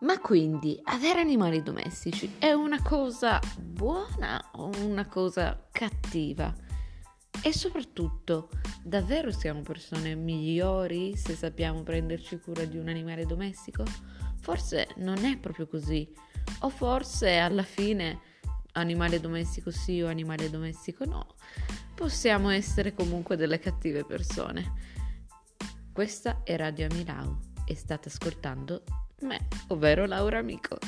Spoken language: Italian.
Ma quindi avere animali domestici è una cosa buona o una cosa cattiva? E soprattutto, davvero siamo persone migliori se sappiamo prenderci cura di un animale domestico? Forse non è proprio così. O forse alla fine animale domestico sì o animale domestico no. Possiamo essere comunque delle cattive persone. Questa è Radio Amilau e state ascoltando me, ovvero Laura Amico.